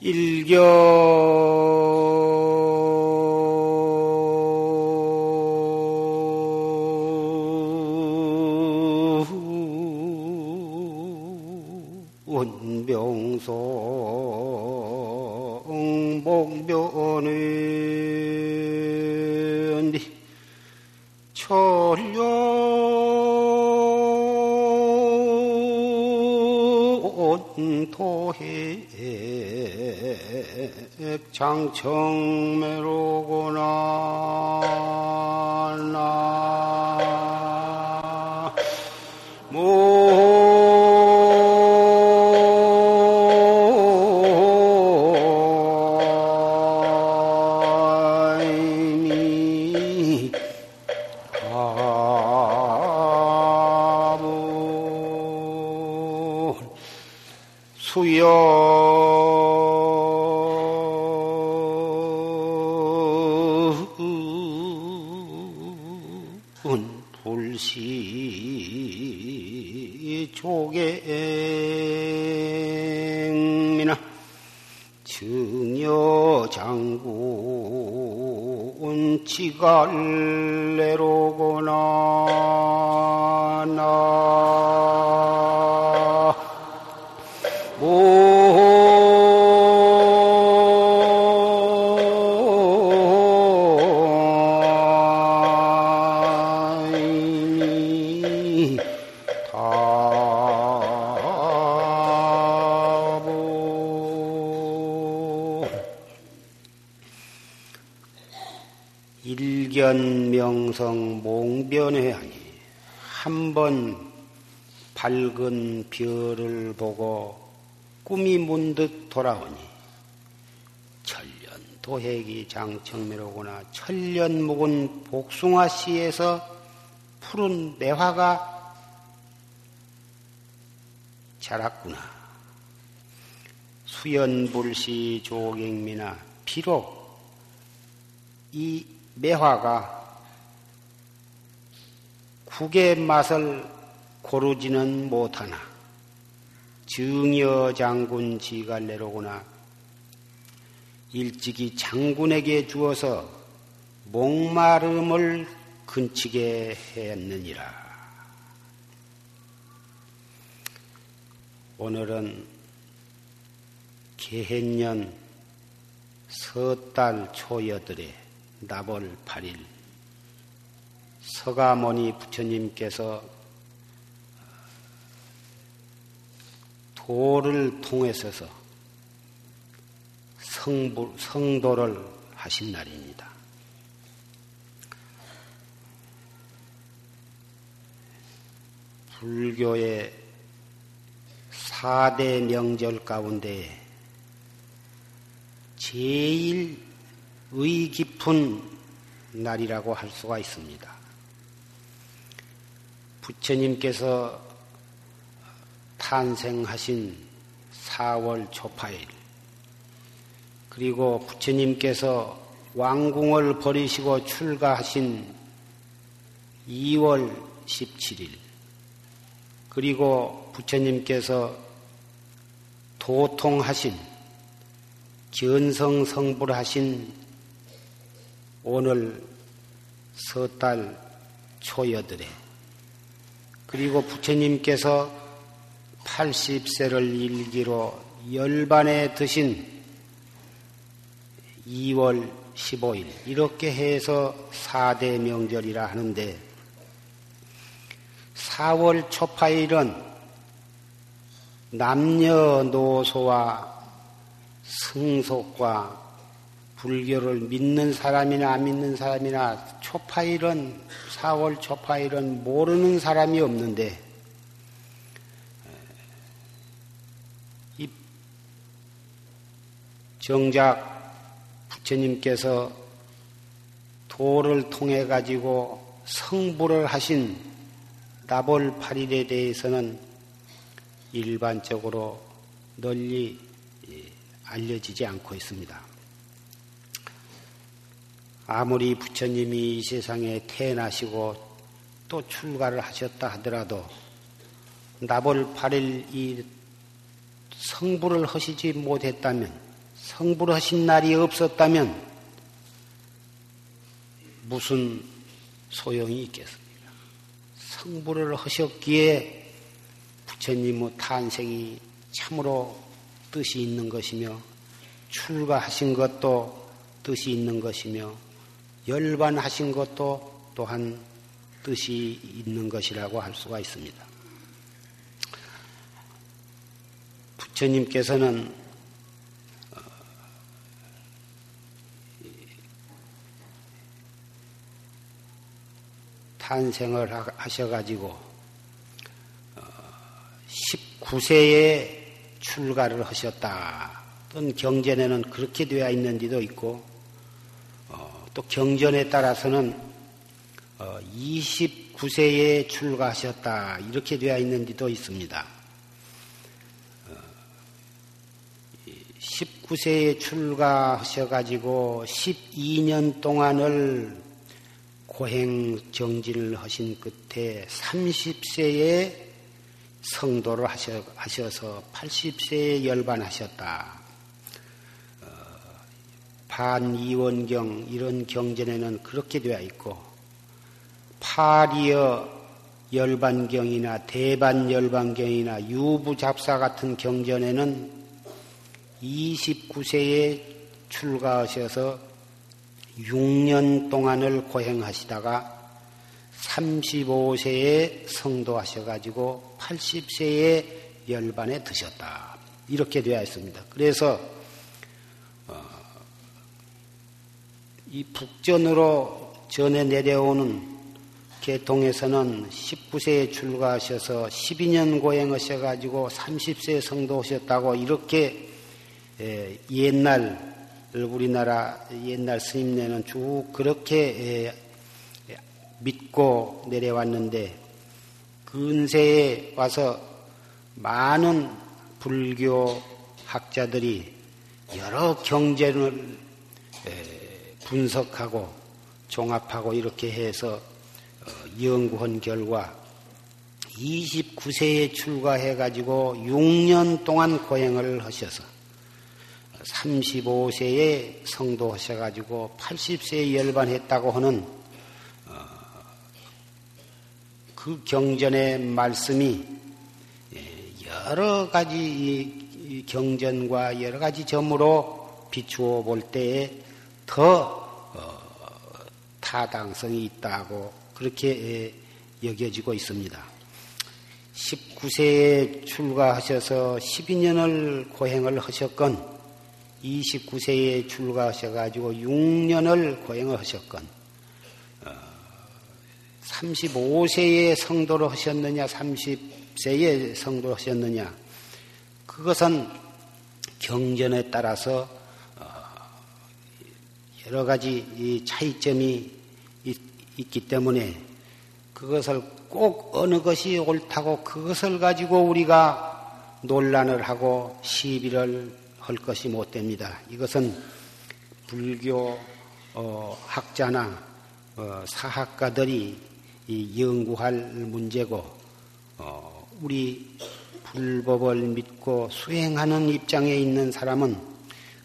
일 强求没 견명성 밝은 별을 보고 꿈이 문득 돌아오니 천년 도핵이 장청매로구나 천년 묵은 복숭아 씨에서 푸른 매화가 자랐구나. 수연불시 조객미나 비록 이 매화가 국의 맛을 고르지는 못하나 증여 장군 지갈래로구나 일찍이 장군에게 주어서 목마름을 근치게 했느니라. 오늘은 개해년 서달 초여들의 나벌 8일 서가모니 부처님께서 도를 통해서서 성부, 성도를 하신 날입니다. 불교의 4대 명절 가운데 제일 의 깊은 날이라고 할 수가 있습니다. 부처님께서 탄생하신 4월 초파일, 그리고 부처님께서 왕궁을 버리시고 출가하신 2월 17일, 그리고 부처님께서 도통하신 견성성불하신 오늘 서달 초여들에. 그리고 부처님께서 80세를 일기로 열반에 드신 2월 15일. 이렇게 해서 4대 명절이라 하는데 4월 초파일은 남녀노소와 승속과 불교를 믿는 사람이나 안 믿는 사람이나 초파일은 4월 초파일은 모르는 사람이 없는데 정작 부처님께서 도를 통해 가지고 성불을 하신 나벌 8일에 대해서는 일반적으로 널리 알려지지 않고 있습니다. 아무리 부처님이 이 세상에 태어나시고 또 출가를 하셨다 하더라도 나벌 8일 이 성불을 하시지 못했다면 성불하신 날이 없었다면 무슨 소용이 있겠습니까? 성불을 하셨기에 부처님의 탄생이 참으로 뜻이 있는 것이며 출가하신 것도 뜻이 있는 것이며 열반하신 것도 또한 뜻이 있는 것이라고 할 수가 있습니다. 부처님께서는 탄생을 하셔가지고 19세에 어, 출가를 하셨다. 어떤 경전에는 그렇게 되어 있는지도 있고, 어, 또 경전에 따라서는 29세에 출가하셨다. 이렇게 되어 있는지도 있습니다. 19세에 출가하셔가지고 12년 동안을 고행 정진을 하신 끝에 30세에 성도를 하셔, 하셔서 80세에 열반하셨다. 어, 반이원경 이런 경전에는 그렇게 되어 있고 파리어 열반경이나 대반 열반경이나 유부잡사 같은 경전에는 29세에 출가하셔서 6년 동안을 고행하시다가 35세에 성도하셔가지고 80세에 열반에 드셨다. 이렇게 되어 있습니다. 그래서 어, 이 북전으로 전해 내려오는 계통에서는 19세에 출가하셔서 12년 고행하셔가지고 30세에 성도하셨다고 이렇게 예, 옛날 우리나라 옛날 스님네는 쭉 그렇게 예, 믿고 내려왔는데 근세에 와서 많은 불교 학자들이 여러 경전을 예, 분석하고 종합하고 이렇게 해서 어, 연구한 결과 29세에 출가해 가지고 6년 동안 고행을 하셔서 35세에 성도하셔가지고 80세에 열반했다고 하는 어, 그 경전의 말씀이 예, 여러 가지 경전과 여러 가지 점으로 비추어 볼 때에 더 어, 타당성이 있다고 그렇게 예, 여겨지고 있습니다. 19세에 출가하셔서 12년을 고행을 하셨건 29세에 출가하셔가지고 6년을 고행을 하셨건, 35세에 어, 성도를 하셨느냐, 30세에 성도를 하셨느냐, 그것은 경전에 따라서 어, 여러 가지 차이점이 있기 때문에 그것을 꼭 어느 것이 옳다고 그것을 가지고 우리가 논란을 하고 시비를 할 것이 못 됩니다. 이것은 불교 어, 학자나 어, 사학가들이 연구할 문제고 어, 우리 불법을 믿고 수행하는 입장에 있는 사람은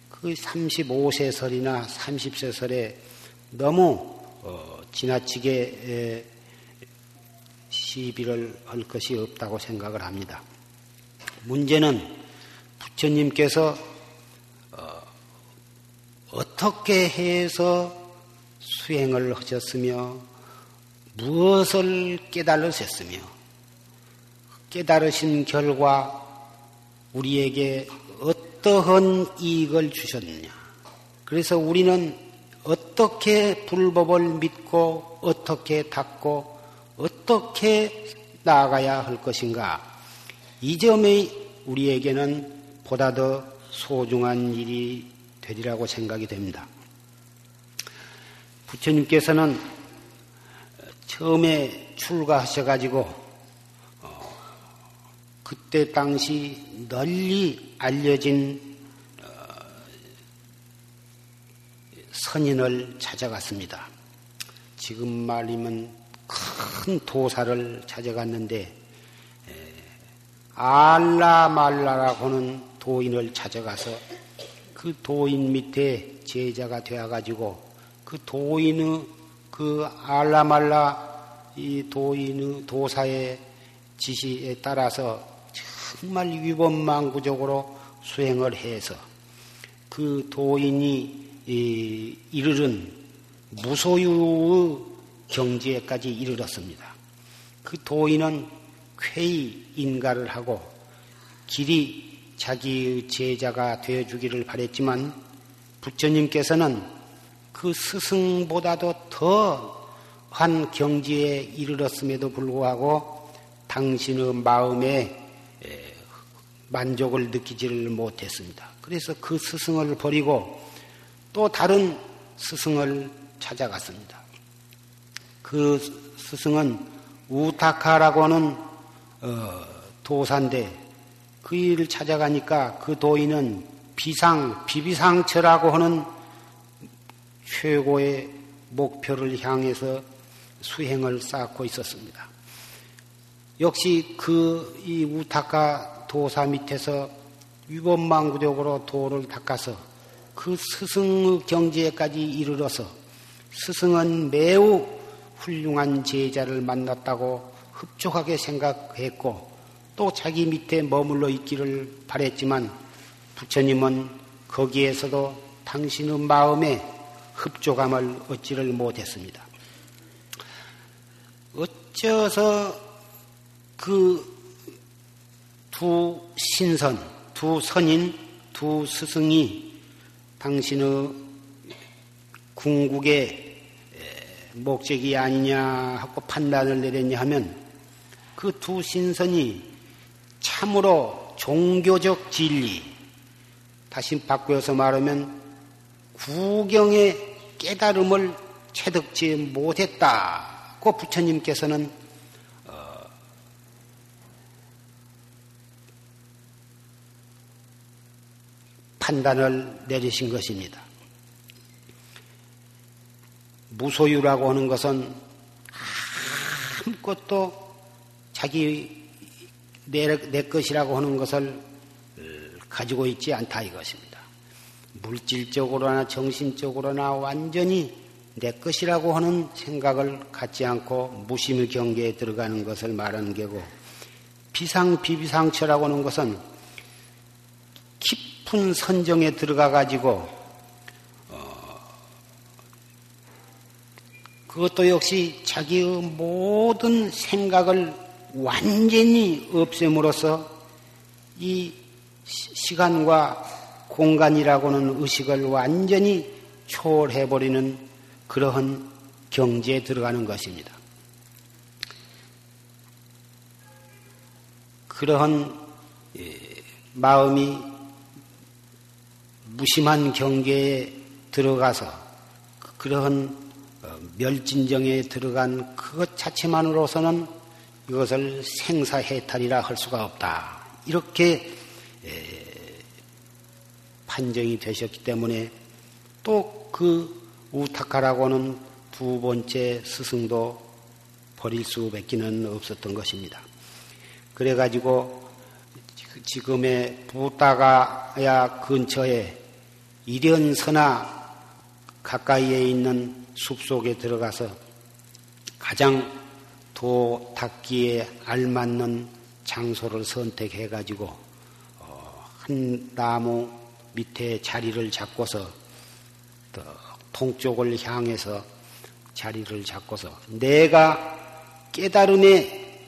그 35세 설이나 30세 설에 너무 어, 지나치게 시비를 할 것이 없다고 생각을 합니다. 문제는 부처님께서 어떻게 해서 수행을 하셨으며 무엇을 깨달으셨으며 깨달으신 결과 우리에게 어떠한 이익을 주셨느냐. 그래서 우리는 어떻게 불법을 믿고 어떻게 닦고 어떻게 나아가야 할 것인가. 이 점이 우리에게는 보다 더 소중한 일이 되리라고 생각이 됩니다. 부처님께서는 처음에 출가하셔가지고 어, 그때 당시 널리 알려진 어, 선인을 찾아갔습니다. 지금 말이면 큰 도사를 찾아갔는데 알라 말라라고 하는 도인을 찾아가서 그 도인 밑에 제자가 되어가지고 그 도인의 그 알라말라 이 도인의 도사의 지시에 따라서 정말 위법망구적으로 수행을 해서 그 도인이 이르른 무소유의 경지에까지 이르렀습니다. 그 도인은 쾌히 인가를 하고 길이 자기의 제자가 되어 주기를 바랬지만 부처님께서는 그 스승보다도 더 한 경지에 이르렀음에도 불구하고 당신의 마음에 만족을 느끼지를 못했습니다. 그래서 그 스승을 버리고 또 다른 스승을 찾아갔습니다. 그 스승은 우타카라고 하는 어, 도사인데 그 일을 찾아가니까 그 도인은 비상, 비비상처라고 하는 최고의 목표를 향해서 수행을 쌓고 있었습니다. 역시 그 이 우타카 도사 밑에서 위법망구적으로 도를 닦아서 그 스승의 경지에까지 이르러서 스승은 매우 훌륭한 제자를 만났다고 흡족하게 생각했고 또 자기 밑에 머물러 있기를 바랬지만 부처님은 거기에서도 당신의 마음에 흡족함을 얻지를 못했습니다. 어째서 그 두 신선, 두 선인, 두 스승이 당신의 궁극의 목적이 아니냐 하고 판단을 내렸냐 하면 그 두 신선이 참으로 종교적 진리, 다시 바꾸어서 말하면 구경의 깨달음을 체득지 못했다고 부처님께서는 어, 판단을 내리신 것입니다. 무소유라고 하는 것은 아무것도 자기 내, 내 것이라고 하는 것을 가지고 있지 않다 이것입니다. 물질적으로나 정신적으로나 완전히 내 것이라고 하는 생각을 갖지 않고 무심의 경계에 들어가는 것을 말하는 게고 비상 비비상처라고 하는 것은 깊은 선정에 들어가 가지고 어, 그것도 역시 자기의 모든 생각을 완전히 없앰으로써 이 시간과 공간이라고는 의식을 완전히 초월해버리는 그러한 경지에 들어가는 것입니다. 그러한 예, 마음이 무심한 경계에 들어가서 그러한 어, 멸진정에 들어간 그것 자체만으로서는 이것을 생사해탈이라 할 수가 없다. 이렇게 판정이 되셨기 때문에 또 그 우타카라고 하는 두 번째 스승도 버릴 수밖에는 없었던 것입니다. 그래가지고 지금의 부다가야 근처에 이련서나 가까이에 있는 숲속에 들어가서 가장 도 닦기에 알맞는 장소를 선택해 가지고 어, 한 나무 밑에 자리를 잡고서 동쪽을 향해서 자리를 잡고서 내가 깨달음에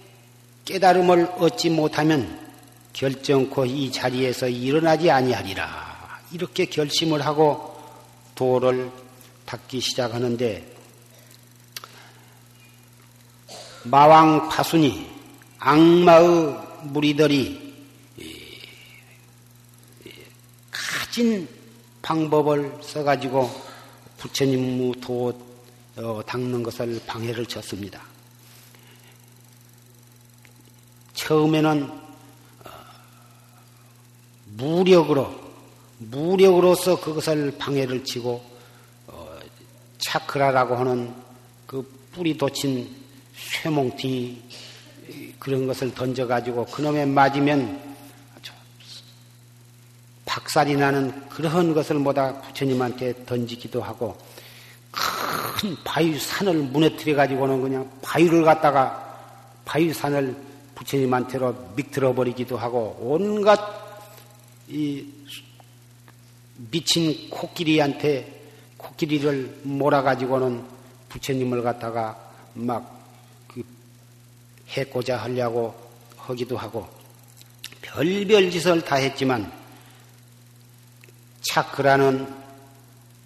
깨달음을 얻지 못하면 결정코 이 자리에서 일어나지 아니하리라. 이렇게 결심을 하고 도를 닦기 시작하는데 마왕 파순이 악마의 무리들이 가진 방법을 써가지고 부처님 도 어, 닦는 것을 방해를 쳤습니다. 처음에는 어, 무력으로 무력으로서 그것을 방해를 치고 어, 차크라라고 하는 그 뿌리 돋친 쇠몽티 그런 것을 던져가지고 그놈에 맞으면 박살이 나는 그런 것을 모다 부처님한테 던지기도 하고 큰 바위 산을 무너뜨려 가지고는 그냥 바위를 갖다가 바위 산을 부처님한테로 믹들어 버리기도 하고 온갖 이 미친 코끼리한테 코끼리를 몰아 가지고는 부처님을 갖다가 막그 해고자 하려고 하기도 하고 별별 짓을 다 했지만 차크라는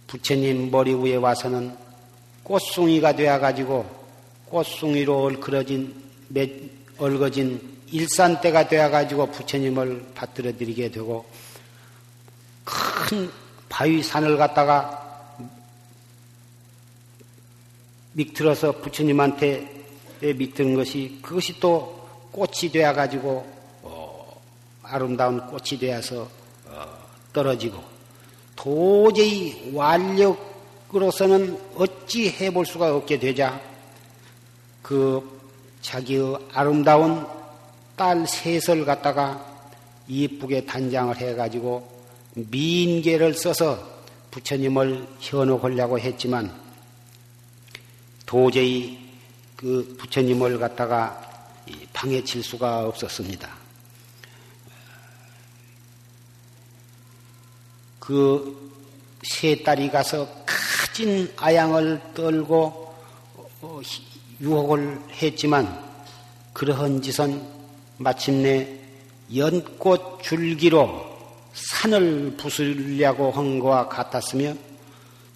부처님 머리 위에 와서는 꽃송이가 되어가지고 꽃송이로 얼그러진 얼거진 일산대가 되어가지고 부처님을 받들어 드리게 되고 큰 바위산을 갖다가 밑들어서 부처님한테 밑드는 것이 그것이 또 꽃이 되어 가지고 어, 아름다운 꽃이 되어서 어, 떨어지고 도저히 완력으로서는 어찌 해볼 수가 없게 되자 그 자기의 아름다운 딸 셋을 갖다가 이쁘게 단장을 해가지고 민계를 써서 부처님을 현혹하려고 했지만 도저히 그 부처님을 갖다가 방해칠 수가 없었습니다. 그 세 딸이 가서 가진 아양을 떨고 어, 유혹을 했지만 그러한 짓은 마침내 연꽃 줄기로 산을 부수려고 한 것과 같았으며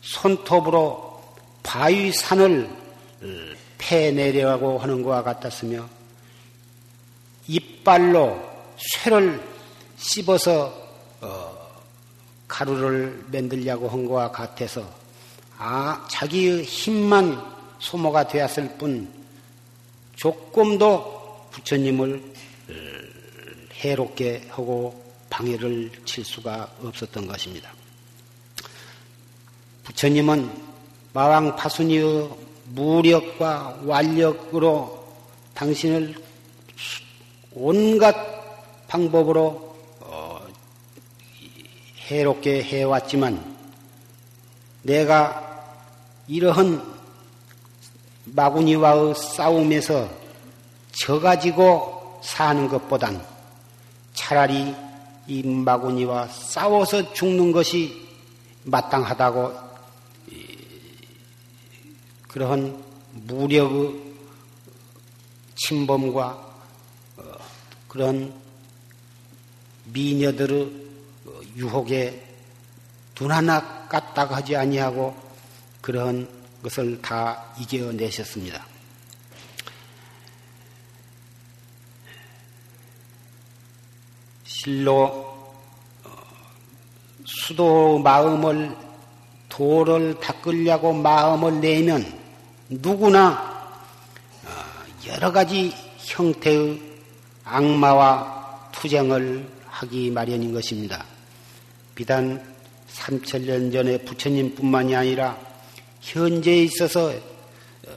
손톱으로 바위 산을 패내려고 하는 것과 같았으며 이빨로 쇠를 씹어서 어, 가루를 만들려고 한 것과 같아서 아 자기의 힘만 소모가 되었을 뿐 조금도 부처님을 어, 해롭게 하고 방해를 칠 수가 없었던 것입니다. 부처님은 마왕 파순이의 무력과 완력으로 당신을 온갖 방법으로 어, 해롭게 해왔지만 내가 이러한 마구니와의 싸움에서 져가지고 사는 것보단 차라리 이 마구니와 싸워서 죽는 것이 마땅하다고 그러한 무력의 침범과 어, 그런 미녀들의 유혹에 눈 하나 까딱 하지 아니하고 그런 것을 다 이겨내셨습니다. 실로 어, 수도 마음을 도를 닦으려고 마음을 내면 누구나 어, 여러 가지 형태의 악마와 투쟁을 하기 마련인 것입니다. 비단 3천년 전에 부처님뿐만이 아니라 현재에 있어서 어,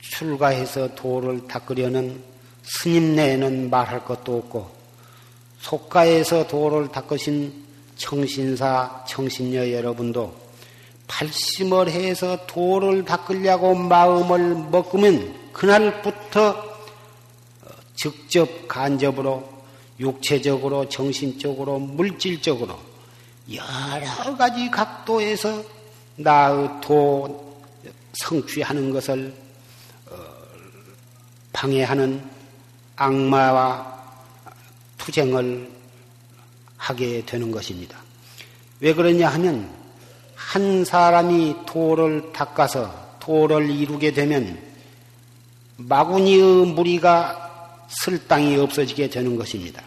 출가해서 도를 닦으려는 스님 내에는 말할 것도 없고 속가에서 도를 닦으신 청신사, 청신녀 여러분도 발심을 해서 도를 닦으려고 마음을 먹으면 그날부터 어, 직접 간접으로 육체적으로 정신적으로 물질적으로 여러 가지 각도에서 나의 도 성취하는 것을 어, 방해하는 악마와 투쟁을 하게 되는 것입니다. 왜 그러냐 하면 한 사람이 도를 닦아서 도를 이루게 되면 마구니의 무리가 쓸 땅이 없어지게 되는 것입니다.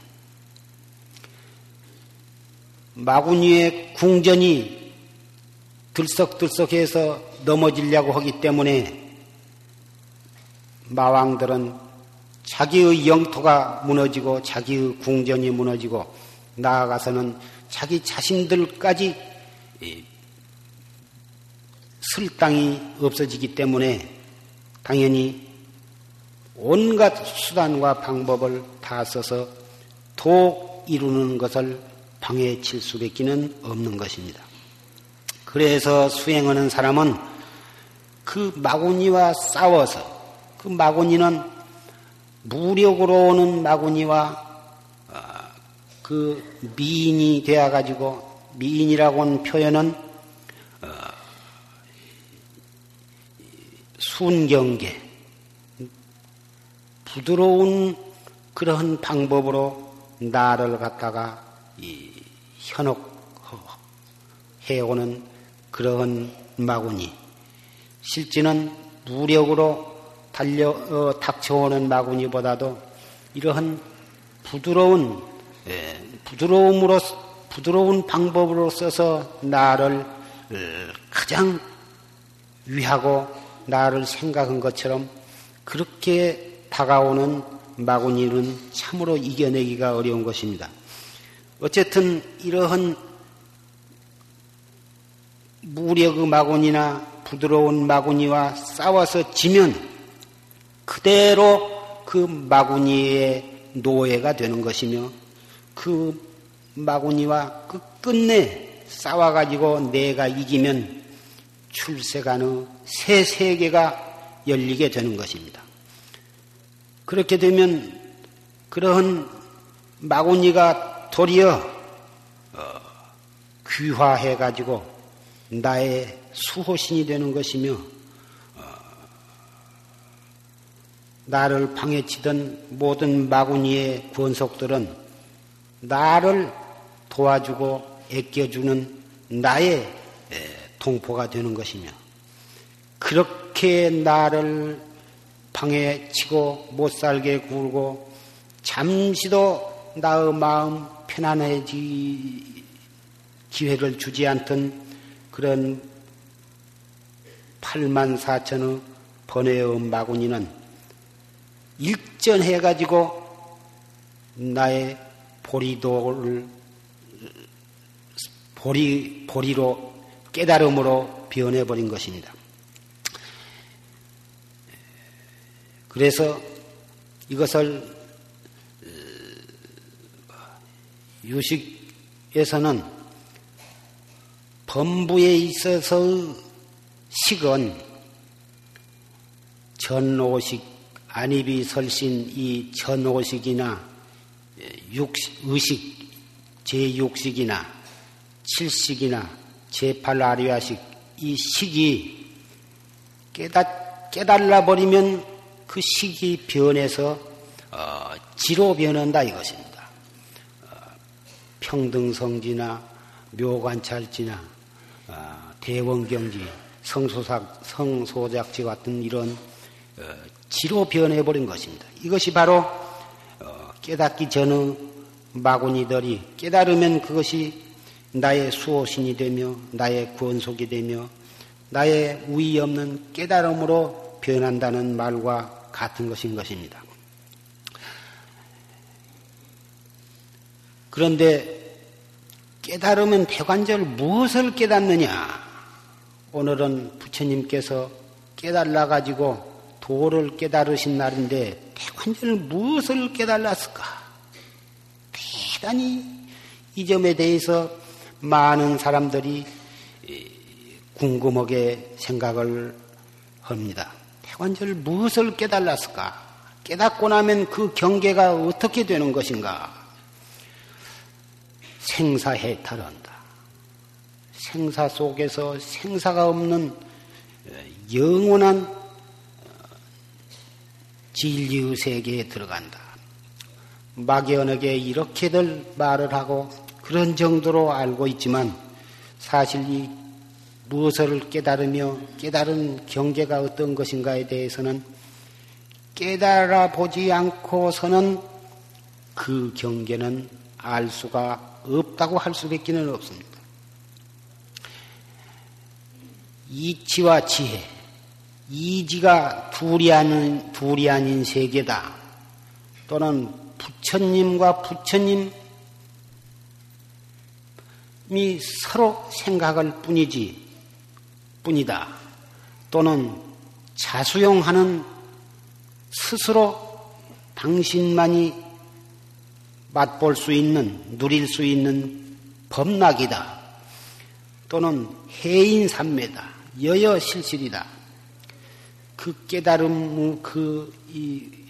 마구니의 궁전이 들썩들썩해서 넘어지려고 하기 때문에 마왕들은 자기의 영토가 무너지고 자기의 궁전이 무너지고 나아가서는 자기 자신들까지 쓸 땅이 없어지기 때문에 당연히 온갖 수단과 방법을 다 써서 도 이루는 것을 방해칠 수밖에는 없는 것입니다. 그래서 수행하는 사람은 그 마구니와 싸워서 그 마구니는 무력으로 오는 마구니와 어, 그 미인이 되어 가지고 미인이라고 하는 표현은 순경계 부드러운 그러한 방법으로 나를 갖다가 현혹해오는 그러한 마구니 실제는 무력으로 달려 어, 닥쳐오는 마구니보다도 이러한 부드러운 예, 부드러움으로 부드러운 방법으로 써서 나를 어, 가장 위하고 나를 생각한 것처럼 그렇게 다가오는 마구니는 참으로 이겨내기가 어려운 것입니다. 어쨌든 이러한 무력의 마구니나 부드러운 마구니와 싸워서 지면 그대로 그 마구니의 노예가 되는 것이며 그 마구니와 그 끝내 싸워가지고 내가 이기면 출세간의 새 세계가 열리게 되는 것입니다. 그렇게 되면 그러한 마구니가 도리어 어, 귀화해 가지고 나의 수호신이 되는 것이며 어, 나를 방해치던 모든 마구니의 권속들은 나를 도와주고 애껴주는 나의 동포가 되는 것이며 그렇게 나를 방해치고 못 살게 굴고 잠시도 나의 마음 편안해지 기회를 주지 않던 그런 8만 4천의 번외의 마구니는 일전해가지고 나의 보리도를 보리, 보리로 깨달음으로 변해버린 것입니다. 그래서 이것을 유식에서는 범부에 있어서 식은 전오식, 안입이 설신 이 전오식이나 육식, 의식, 제6식이나 칠식이나 제8아리아식 이 식이 깨닫, 깨달라 버리면 그 식이 변해서 어, 지로 변한다 이것입니다. 어, 평등성지나 묘관찰지나 어, 대원경지, 성소작, 성소작지 같은 이런 어, 지로 변해버린 것입니다. 이것이 바로 어, 깨닫기 전의 마구니들이 깨달으면 그것이 나의 수호신이 되며 나의 구원속이 되며 나의 우위 없는 깨달음으로 변한다는 말과 같은 것인 것입니다. 그런데 깨달으면 대관절 무엇을 깨닫느냐? 오늘은 부처님께서 깨달라 가지고 도를 깨달으신 날인데 대관절 무엇을 깨달았을까? 대단히 이 점에 대해서 많은 사람들이 궁금하게 생각을 합니다. 대관절 무엇을 깨달았을까? 깨닫고 나면 그 경계가 어떻게 되는 것인가? 생사해탈한다. 생사 속에서 생사가 없는 영원한 진리의 세계에 들어간다. 막연하게 이렇게들 말을 하고 그런 정도로 알고 있지만 사실 이 무엇을 깨달으며 깨달은 경계가 어떤 것인가에 대해서는 깨달아 보지 않고서는 그 경계는 알 수가 없다고 할 수밖에 는 없습니다. 이치와 지혜, 이지가 둘이 아닌, 둘이 아닌 세계다. 또는 부처님과 부처님이 서로 생각할 뿐이지, 뿐이다. 또는 자수용하는 스스로 당신만이 맛볼 수 있는, 누릴 수 있는 법락이다. 또는 해인삼매다. 여여실실이다. 그 깨달음, 그, 이,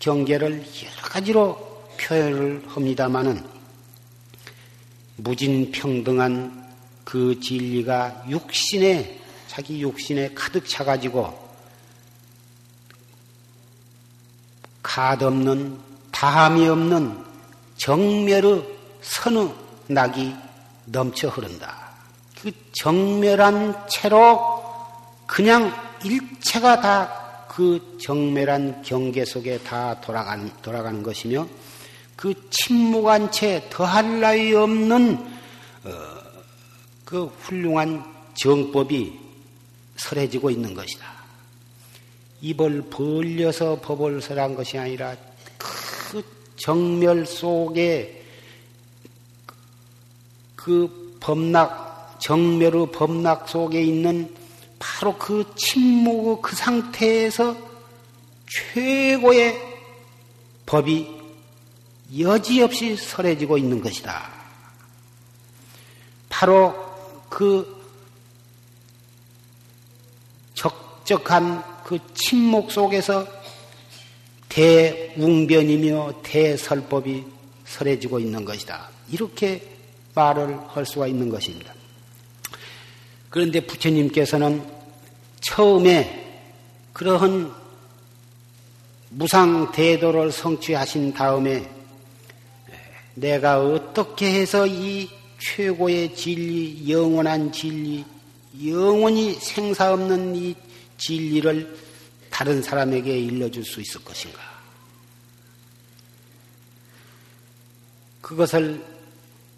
경계를 여러 가지로 표현을 합니다마는 무진평등한 그 진리가 육신에, 자기 육신에 가득 차가지고 가없는 다함이 없는 정멸의 선의 낙이 넘쳐 흐른다. 그 정멸한 채로 그냥 일체가 다 그 정멸한 경계 속에 다 돌아가는, 돌아가는 것이며 그 침묵한 채 더할 나위 없는 어, 그 훌륭한 정법이 설해지고 있는 것이다. 입을 벌려서 법을 설한 것이 아니라 그 정멸 속에 그 법락, 정멸의 법락 속에 있는 바로 그 침묵의 그 상태에서 최고의 법이 여지없이 설해지고 있는 것이다. 바로 그 적적한 그 침묵 속에서 대웅변이며 대설법이 설해지고 있는 것이다. 이렇게 말을 할 수가 있는 것입니다. 그런데 부처님께서는 처음에 그러한 무상 대도를 성취하신 다음에 내가 어떻게 해서 이 최고의 진리, 영원한 진리, 영원히 생사 없는 이 진리를 다른 사람에게 일러줄 수 있을 것인가? 그것을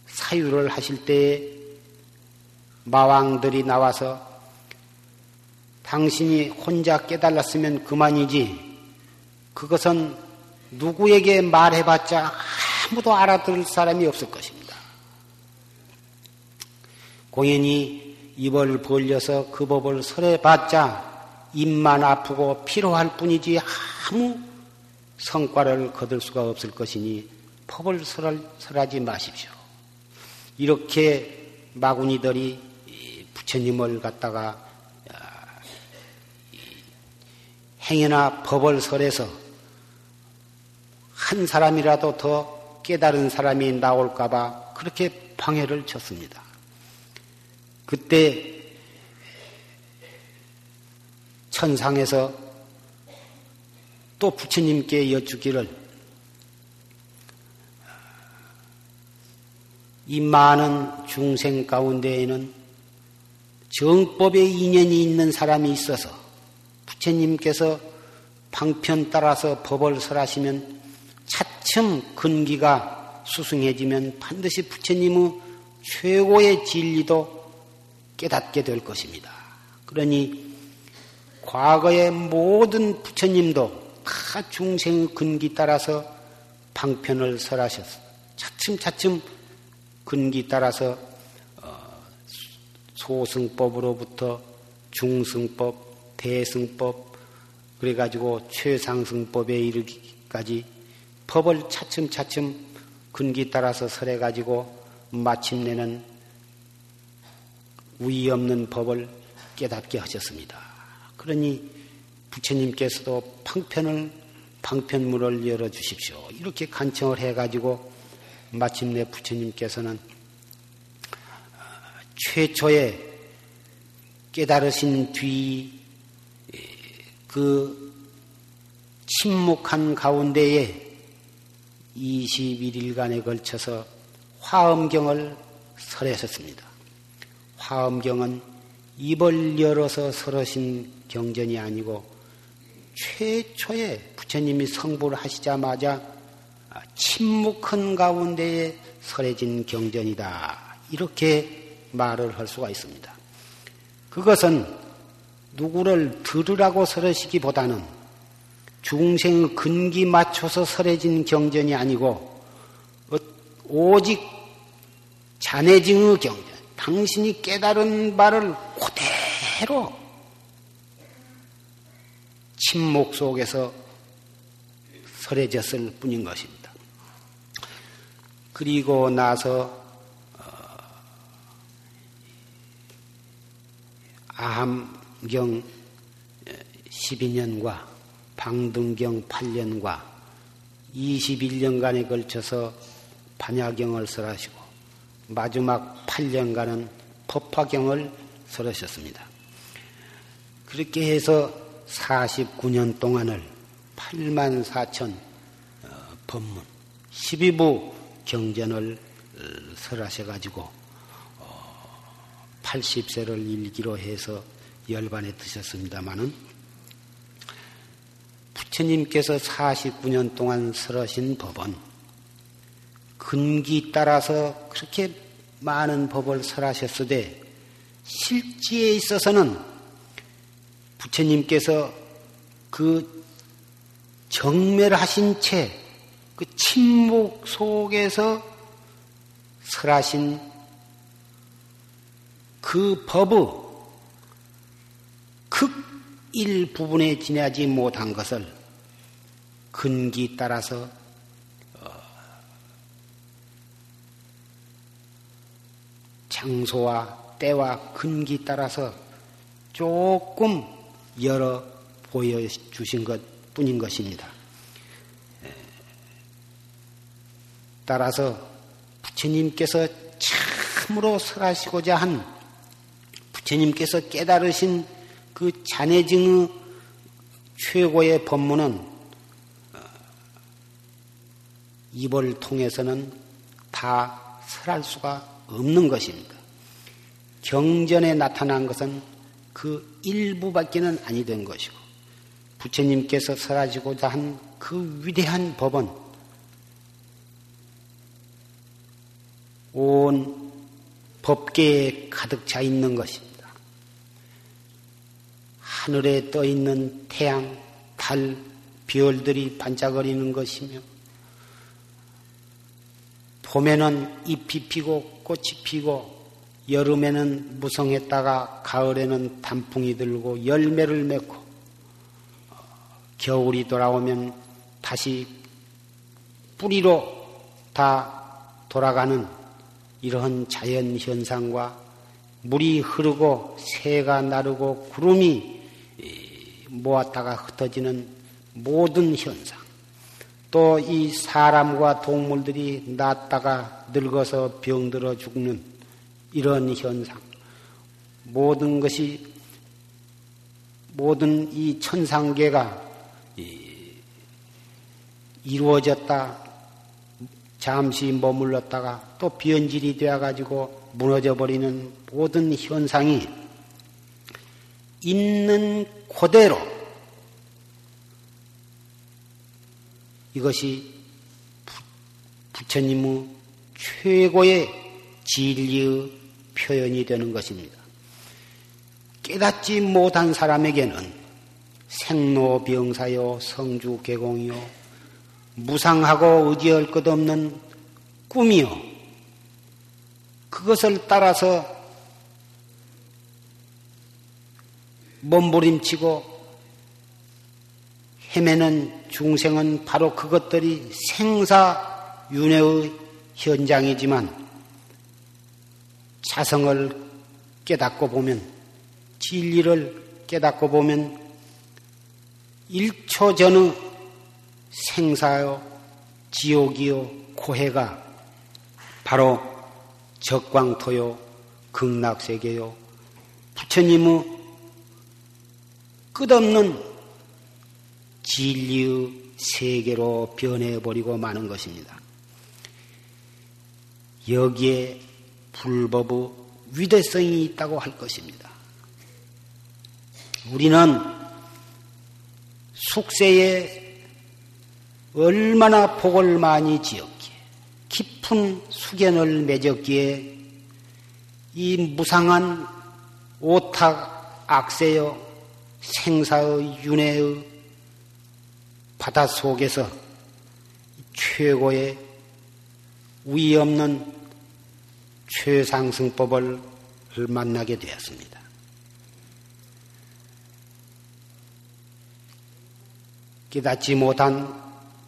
사유를 하실 때에 마왕들이 나와서 당신이 혼자 깨달았으면 그만이지 그것은 누구에게 말해봤자 아무도 알아들을 사람이 없을 것입니다. 공연히 입을 벌려서 그 법을 설해봤자 입만 아프고 피로할 뿐이지 아무 성과를 거둘 수가 없을 것이니 법을 설하지 마십시오. 이렇게 마구니들이 부처님을 갖다가 아, 행여나 법을 설해서 한 사람이라도 더 깨달은 사람이 나올까봐 그렇게 방해를 쳤습니다. 그때 천상에서 또 부처님께 여쭈기를 이 많은 중생 가운데에는 정법에 인연이 있는 사람이 있어서 부처님께서 방편 따라서 법을 설하시면 차츰 근기가 수승해지면 반드시 부처님의 최고의 진리도 깨닫게 될 것입니다. 그러니 과거의 모든 부처님도 다 중생의 근기 따라서 방편을 설하셨어. 차츰차츰 근기 따라서 소승법으로부터 중승법, 대승법, 그래가지고 최상승법에 이르기까지 법을 차츰차츰 근기 따라서 설해가지고 마침내는 위 없는 법을 깨닫게 하셨습니다. 그러니 부처님께서도 방편을, 방편문을 열어 주십시오. 이렇게 간청을 해가지고 마침내 부처님께서는 최초에 깨달으신 뒤 그 침묵한 가운데에 21일간에 걸쳐서 화엄경을 설하셨습니다. 화엄경은 입을 열어서 설하신 경전이 아니고 최초에 부처님이 성불을 하시자마자 침묵한 가운데에 설해진 경전이다. 이렇게 말을 할 수가 있습니다. 그것은 누구를 들으라고 설하시기보다는 중생 근기 맞춰서 설해진 경전이 아니고 오직 자네증의 경전, 당신이 깨달은 바를 그대로 침묵 속에서 설해졌을 뿐인 것입니다. 그리고 나서 어, 아함경 12년과 방등경 8년과 21년간에 걸쳐서 반야경을 설하시고 마지막 8년간은 법화경을 설하셨습니다. 그렇게 해서 49년 동안을 8만 4천 어, 법문, 12부 경전을 어, 설하셔가지고 80세를 어, 일기로 해서 열반에 드셨습니다마는 부처님께서 49년 동안 설하신 법은 근기 따라서 그렇게 많은 법을 설하셨으되 실지에 있어서는 부처님께서 그 정멸하신 채 그 침묵 속에서 설하신 그 법의 극일 부분에 지나지 못한 것을 근기 따라서 장소와 때와 근기 따라서 조금 열어 보여주신 것 뿐인 것입니다. 따라서 부처님께서 참으로 설하시고자 한 부처님께서 깨달으신 그 자내증의 최고의 법문은 어, 입을 통해서는 다 설할 수가 없는 것입니다. 경전에 나타난 것은 그 일부밖에는 아니 된 것이고 부처님께서 설하시고자 한 그 위대한 법은 온 법계에 가득 차 있는 것입니다. 하늘에 떠 있는 태양, 달, 별들이 반짝거리는 것이며, 봄에는 잎이 피고 꽃이 피고, 여름에는 무성했다가 가을에는 단풍이 들고 열매를 맺고, 겨울이 돌아오면 다시 뿌리로 다 돌아가는 이러한 자연 현상과 물이 흐르고 새가 나르고 구름이 모았다가 흩어지는 모든 현상, 또 이 사람과 동물들이 낫다가 늙어서 병들어 죽는 이런 현상, 모든 것이 모든 이 천상계가 이루어졌다 잠시 머물렀다가 또 변질이 되어가지고 무너져 버리는 모든 현상이 있는 그대로 이것이 부처님의 최고의 진리의 표현이 되는 것입니다. 깨닫지 못한 사람에게는 생로병사요 성주개공이요 무상하고 의지할 것 없는 꿈이요. 그것을 따라서 몸부림치고 헤매는 중생은 바로 그것들이 생사 윤회의 현장이지만 자성을 깨닫고 보면 진리를 깨닫고 보면 1초 전의 생사요, 지옥이요, 고해가 바로 적광토요, 극락세계요, 부처님의 끝없는 진리의 세계로 변해버리고 마는 것입니다. 여기에 불법의 위대성이 있다고 할 것입니다. 우리는 숙세에 얼마나 복을 많이 지었기에 깊은 수견을 맺었기에 이 무상한 오탁 악세여 생사의 윤회의 바다 속에서 최고의 위 없는 최상승법을 만나게 되었습니다. 깨닫지 못한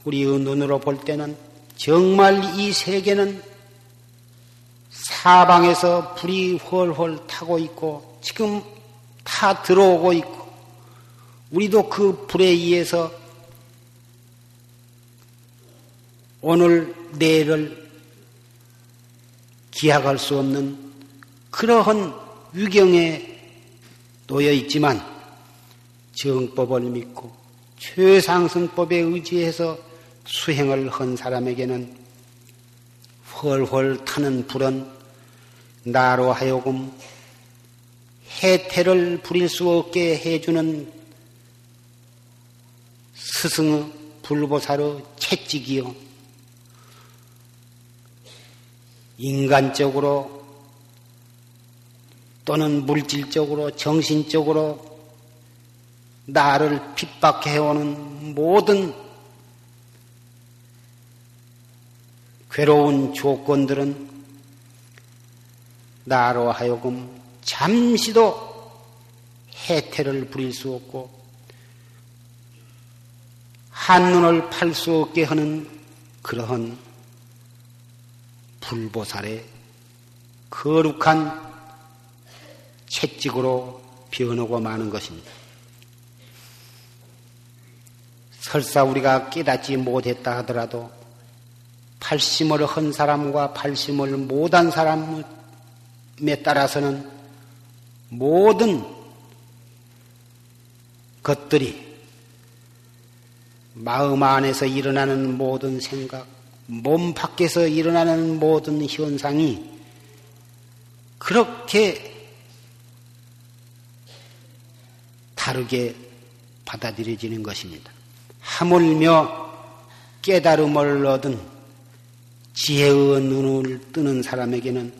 우리의 눈으로 볼 때는 정말 이 세계는 사방에서 불이 훨훨 타고 있고 지금 다다 들어오고 있고, 우리도 그 불에 의해서 오늘, 내일을 기약할 수 없는 그러한 위경에 놓여 있지만 정법을 믿고 최상승법에 의지해서 수행을 한 사람에게는 훨훨 타는 불은 나로 하여금 해태를 부릴 수 없게 해주는 스승의 불보사의 채찍이요. 인간적으로 또는 물질적으로 정신적으로 나를 핍박해오는 모든 괴로운 조건들은 나로 하여금 잠시도 해태를 부릴 수 없고 한눈을 팔 수 없게 하는 그러한 불보살의 거룩한 채찍으로 변하고 마는 것입니다. 설사 우리가 깨닫지 못했다 하더라도 팔심을 한 사람과 팔심을 못한 사람에 따라서는 모든 것들이 마음 안에서 일어나는 모든 생각, 몸 밖에서 일어나는 모든 현상이 그렇게 다르게 받아들여지는 것입니다. 하물며 깨달음을 얻은 지혜의 눈을 뜨는 사람에게는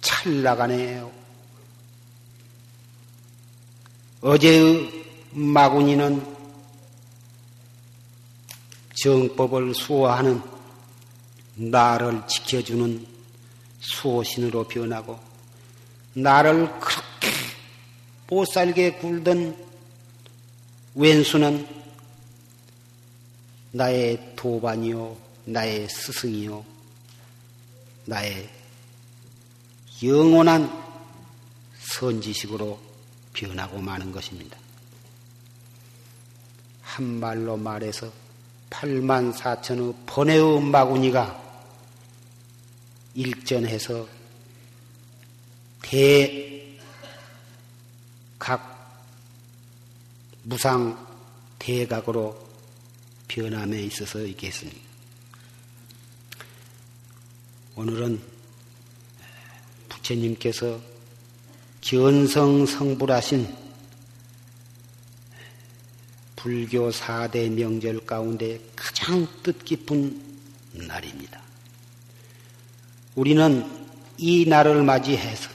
찰나간에 어제의 마구니는 정법을 수호하는 나를 지켜주는 수호신으로 변하고 나를 그렇게 못 살게 굴던 왼수는 나의 도반이요, 나의 스승이요, 나의 영원한 선지식으로 변하고 마는 것입니다. 한 말로 말해서 8만 4천의 번외의 마구니가 일전해서 대각 무상 대각으로 변함에 있어서 있겠습니다. 오늘은 부처님께서 견성 성불하신 불교 4대 명절 가운데 가장 뜻깊은 날입니다. 우리는 이 날을 맞이해서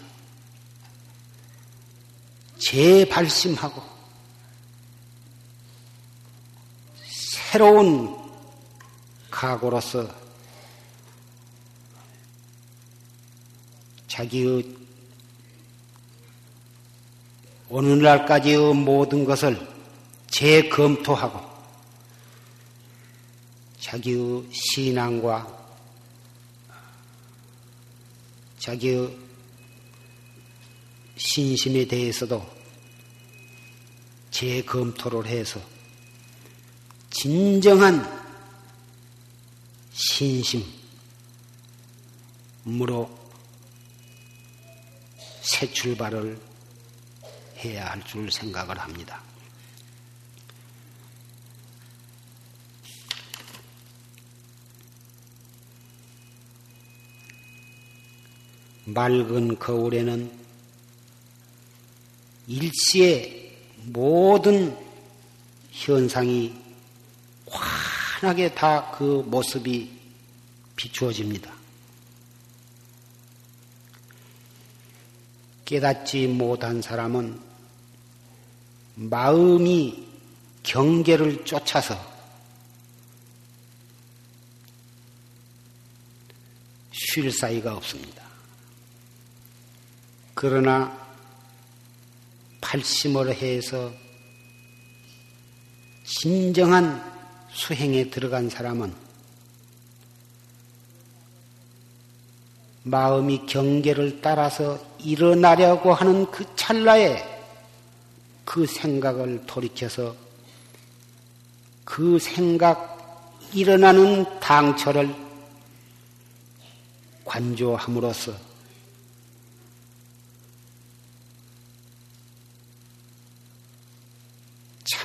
재발심하고 새로운 각오로서 자기의 오늘날까지의 모든 것을 재검토하고 자기의 신앙과 자기의 신심에 대해서도 재검토를 해서 진정한 신심으로 새 출발을 해야 할 줄 생각을 합니다. 맑은 거울에는 일시에 모든 현상이 환하게 다 그 모습이 비추어집니다. 깨닫지 못한 사람은 마음이 경계를 쫓아서 쉴 사이가 없습니다. 그러나 팔심을 해서 진정한 수행에 들어간 사람은 마음이 경계를 따라서 일어나려고 하는 그 찰나에 그 생각을 돌이켜서 그 생각 일어나는 당처를 관조함으로써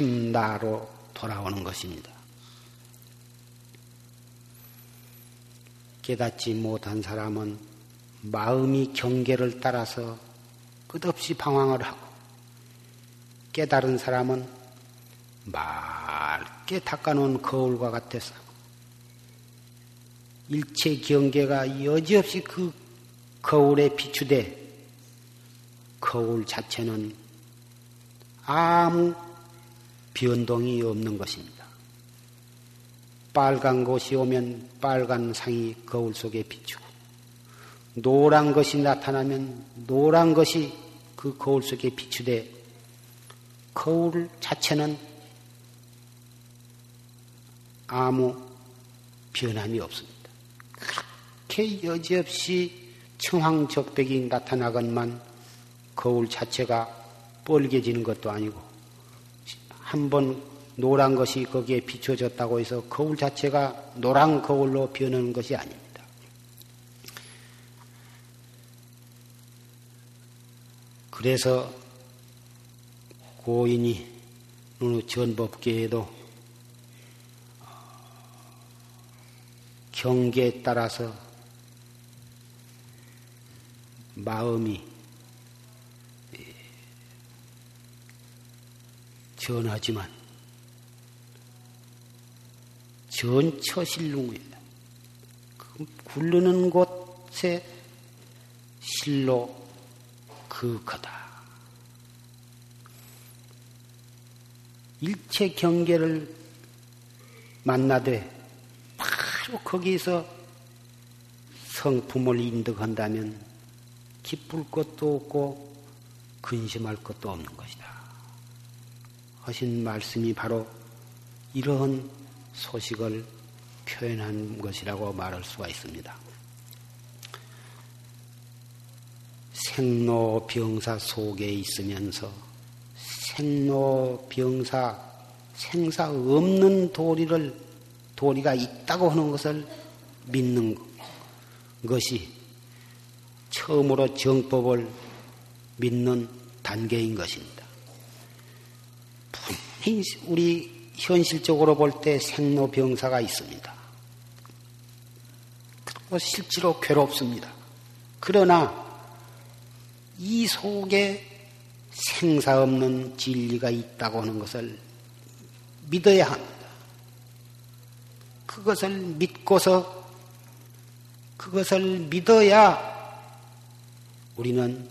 참나로 돌아오는 것입니다. 깨닫지 못한 사람은 마음이 경계를 따라서 끝없이 방황을 하고 깨달은 사람은 맑게 닦아놓은 거울과 같아서 일체 경계가 여지없이 그 거울에 비추되 거울 자체는 아무 변동이 없는 것입니다. 빨간 것이 오면 빨간 상이 거울 속에 비추고 노란 것이 나타나면 노란 것이 그 거울 속에 비추되 거울 자체는 아무 변함이 없습니다. 그렇게 여지없이 청황적백이 나타나건만 거울 자체가 뻘개지는 것도 아니고 한 번 노란 것이 거기에 비춰졌다고 해서 거울 자체가 노란 거울로 변하는 것이 아닙니다. 그래서 고인이 전법계에도 경계에 따라서 마음이 전하지만 전처실lum이다. 그 굴르는 곳에 실로 그 거다. 일체 경계를 만나되 바로 거기서 성품을 인득한다면 기쁠 것도 없고 근심할 것도 없는 것이다. 하신 말씀이 바로 이러한 소식을 표현한 것이라고 말할 수가 있습니다. 생로병사 속에 있으면서 생로병사 생사 없는 도리를 도리가 있다고 하는 것을 믿는 것이 처음으로 정법을 믿는 단계인 것입니다. 우리 현실적으로 볼 때 생로병사가 있습니다. 그리고 실제로 괴롭습니다. 그러나 이 속에 생사 없는 진리가 있다고 하는 것을 믿어야 합니다. 그것을 믿고서 그것을 믿어야 우리는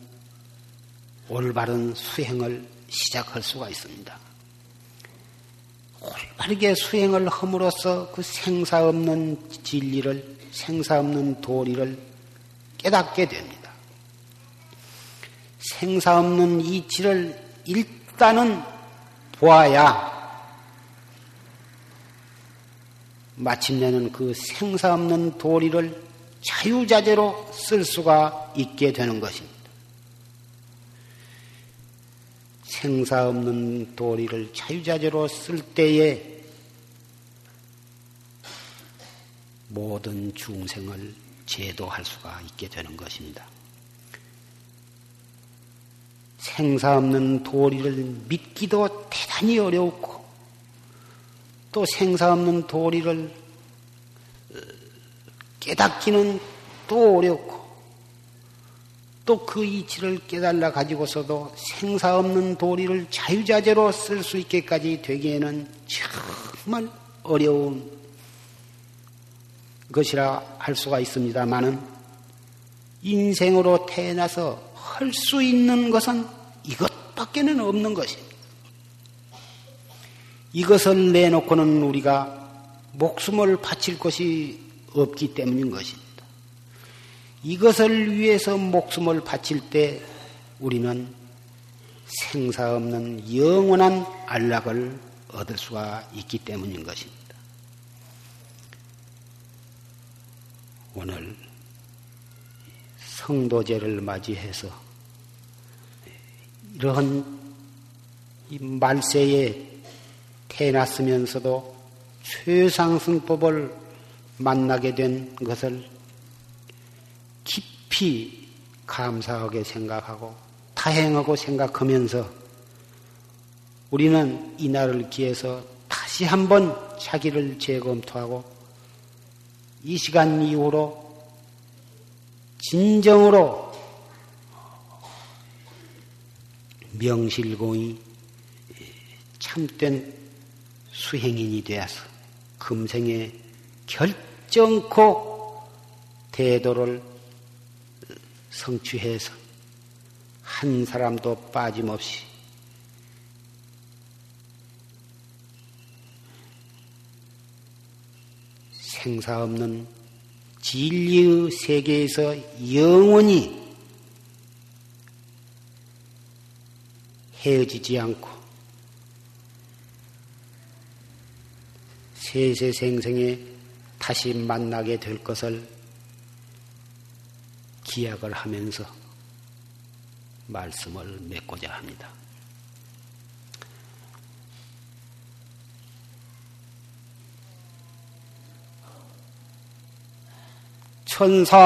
올바른 수행을 시작할 수가 있습니다. 올바르게 수행을 함으로써 그 생사 없는 진리를, 생사 없는 도리를 깨닫게 됩니다. 생사 없는 이치를 일단은 보아야 마침내는 그 생사 없는 도리를 자유자재로 쓸 수가 있게 되는 것입니다. 생사 없는 도리를 자유자재로 쓸 때에 모든 중생을 제도할 수가 있게 되는 것입니다. 생사 없는 도리를 믿기도 대단히 어려웠고 또 생사 없는 도리를 어, 깨닫기는 또 어렵고 또 그 이치를 깨달아 가지고서도 생사 없는 도리를 자유자재로 쓸 수 있게까지 되기에는 정말 어려운 것이라 할 수가 있습니다만은 인생으로 태어나서 할 수 있는 것은 이것밖에는 없는 것입니다. 이것을 내놓고는 우리가 목숨을 바칠 것이 없기 때문인 것입니다. 이것을 위해서 목숨을 바칠 때 우리는 생사 없는 영원한 안락을 얻을 수가 있기 때문인 것입니다. 오늘 성도제를 맞이해서 이러한 말세에 태어났으면서도 최상승법을 만나게 된 것을 깊이 감사하게 생각하고 다행하고 생각하면서 우리는 이날을 기해서 다시 한번 자기를 재검토하고 이 시간 이후로 진정으로 명실공히 참된 수행인이 되어서 금생에 결정코 대도를 성취해서 한 사람도 빠짐없이 생사 없는 진리의 세계에서 영원히 헤어지지 않고 세세생생에 다시 만나게 될 것을 기약을 하면서 말씀을 맺고자 합니다. 천사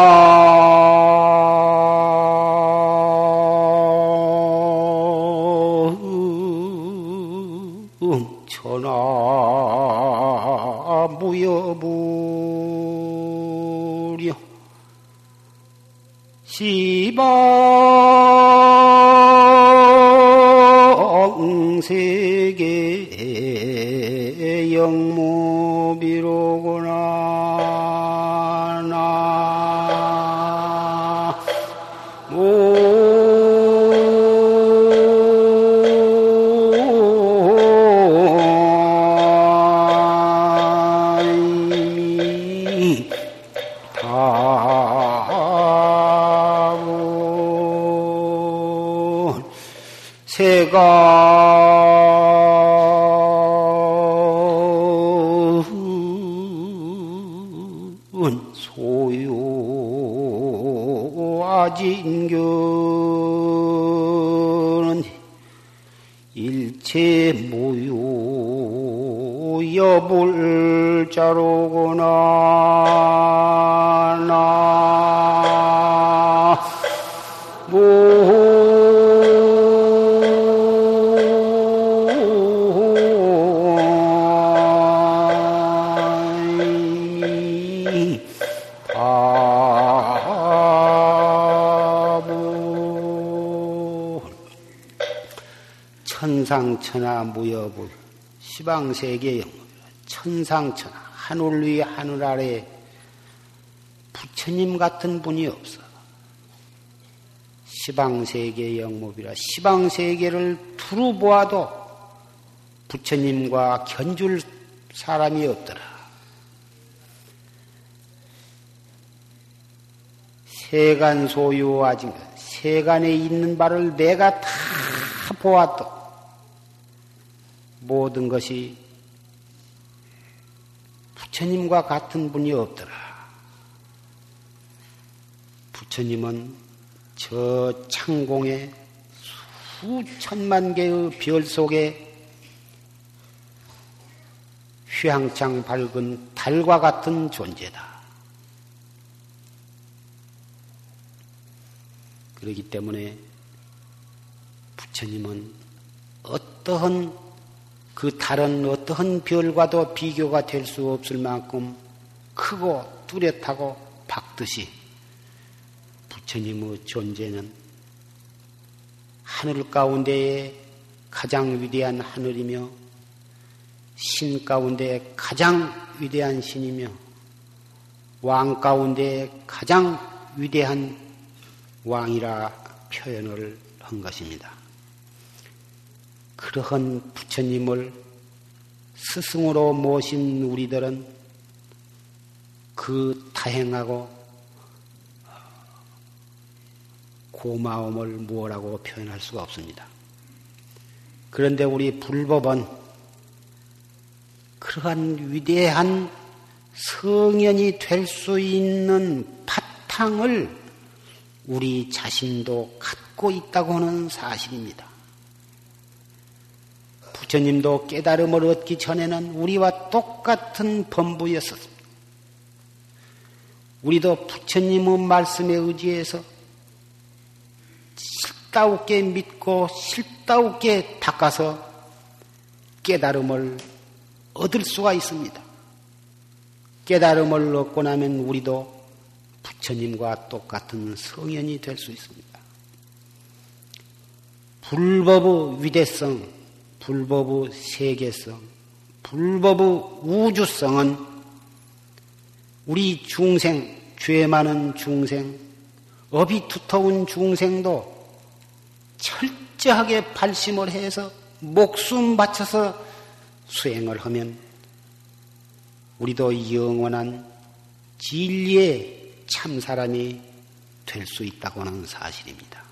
천상천하 무여불 시방세계 영문 천상천하 하늘 위 하늘 아래 부처님 같은 분이 없어. 시방세계 영목이라 시방세계를 두루 보아도 부처님과 견줄 사람이 없더라. 세간 소유아직 세간에 있는 바를 내가 다 보았도 모든 것이 부처님과 같은 분이 없더라. 부처님은 저 창공의 수천만 개의 별 속에 휘황창 밝은 달과 같은 존재다. 그렇기 때문에 부처님은 어떠한 그 다른 어떠한 별과도 비교가 될 수 없을 만큼 크고 뚜렷하고 밝듯이 부처님의 존재는 하늘 가운데에 가장 위대한 하늘이며 신 가운데 가장 위대한 신이며 왕 가운데 가장 위대한 왕이라 표현을 한 것입니다. 그러한 부처님을 스승으로 모신 우리들은 그 다행하고 고마움을 무엇라고 표현할 수가 없습니다. 그런데 우리 불법은 그러한 위대한 성현이 될 수 있는 바탕을 우리 자신도 갖고 있다고 하는 사실입니다. 부처님도 깨달음을 얻기 전에는 우리와 똑같은 범부였었습니다. 우리도 부처님의 말씀에 의지해서 실다우게 믿고 실다우게 닦아서 깨달음을 얻을 수가 있습니다. 깨달음을 얻고 나면 우리도 부처님과 똑같은 성현이 될 수 있습니다. 불법의 위대성, 불법의 세계성, 불법의 우주성은 우리 중생, 죄 많은 중생, 업이 두터운 중생도 철저하게 발심을 해서 목숨 바쳐서 수행을 하면 우리도 영원한 진리의 참 사람이 될 수 있다고 하는 사실입니다.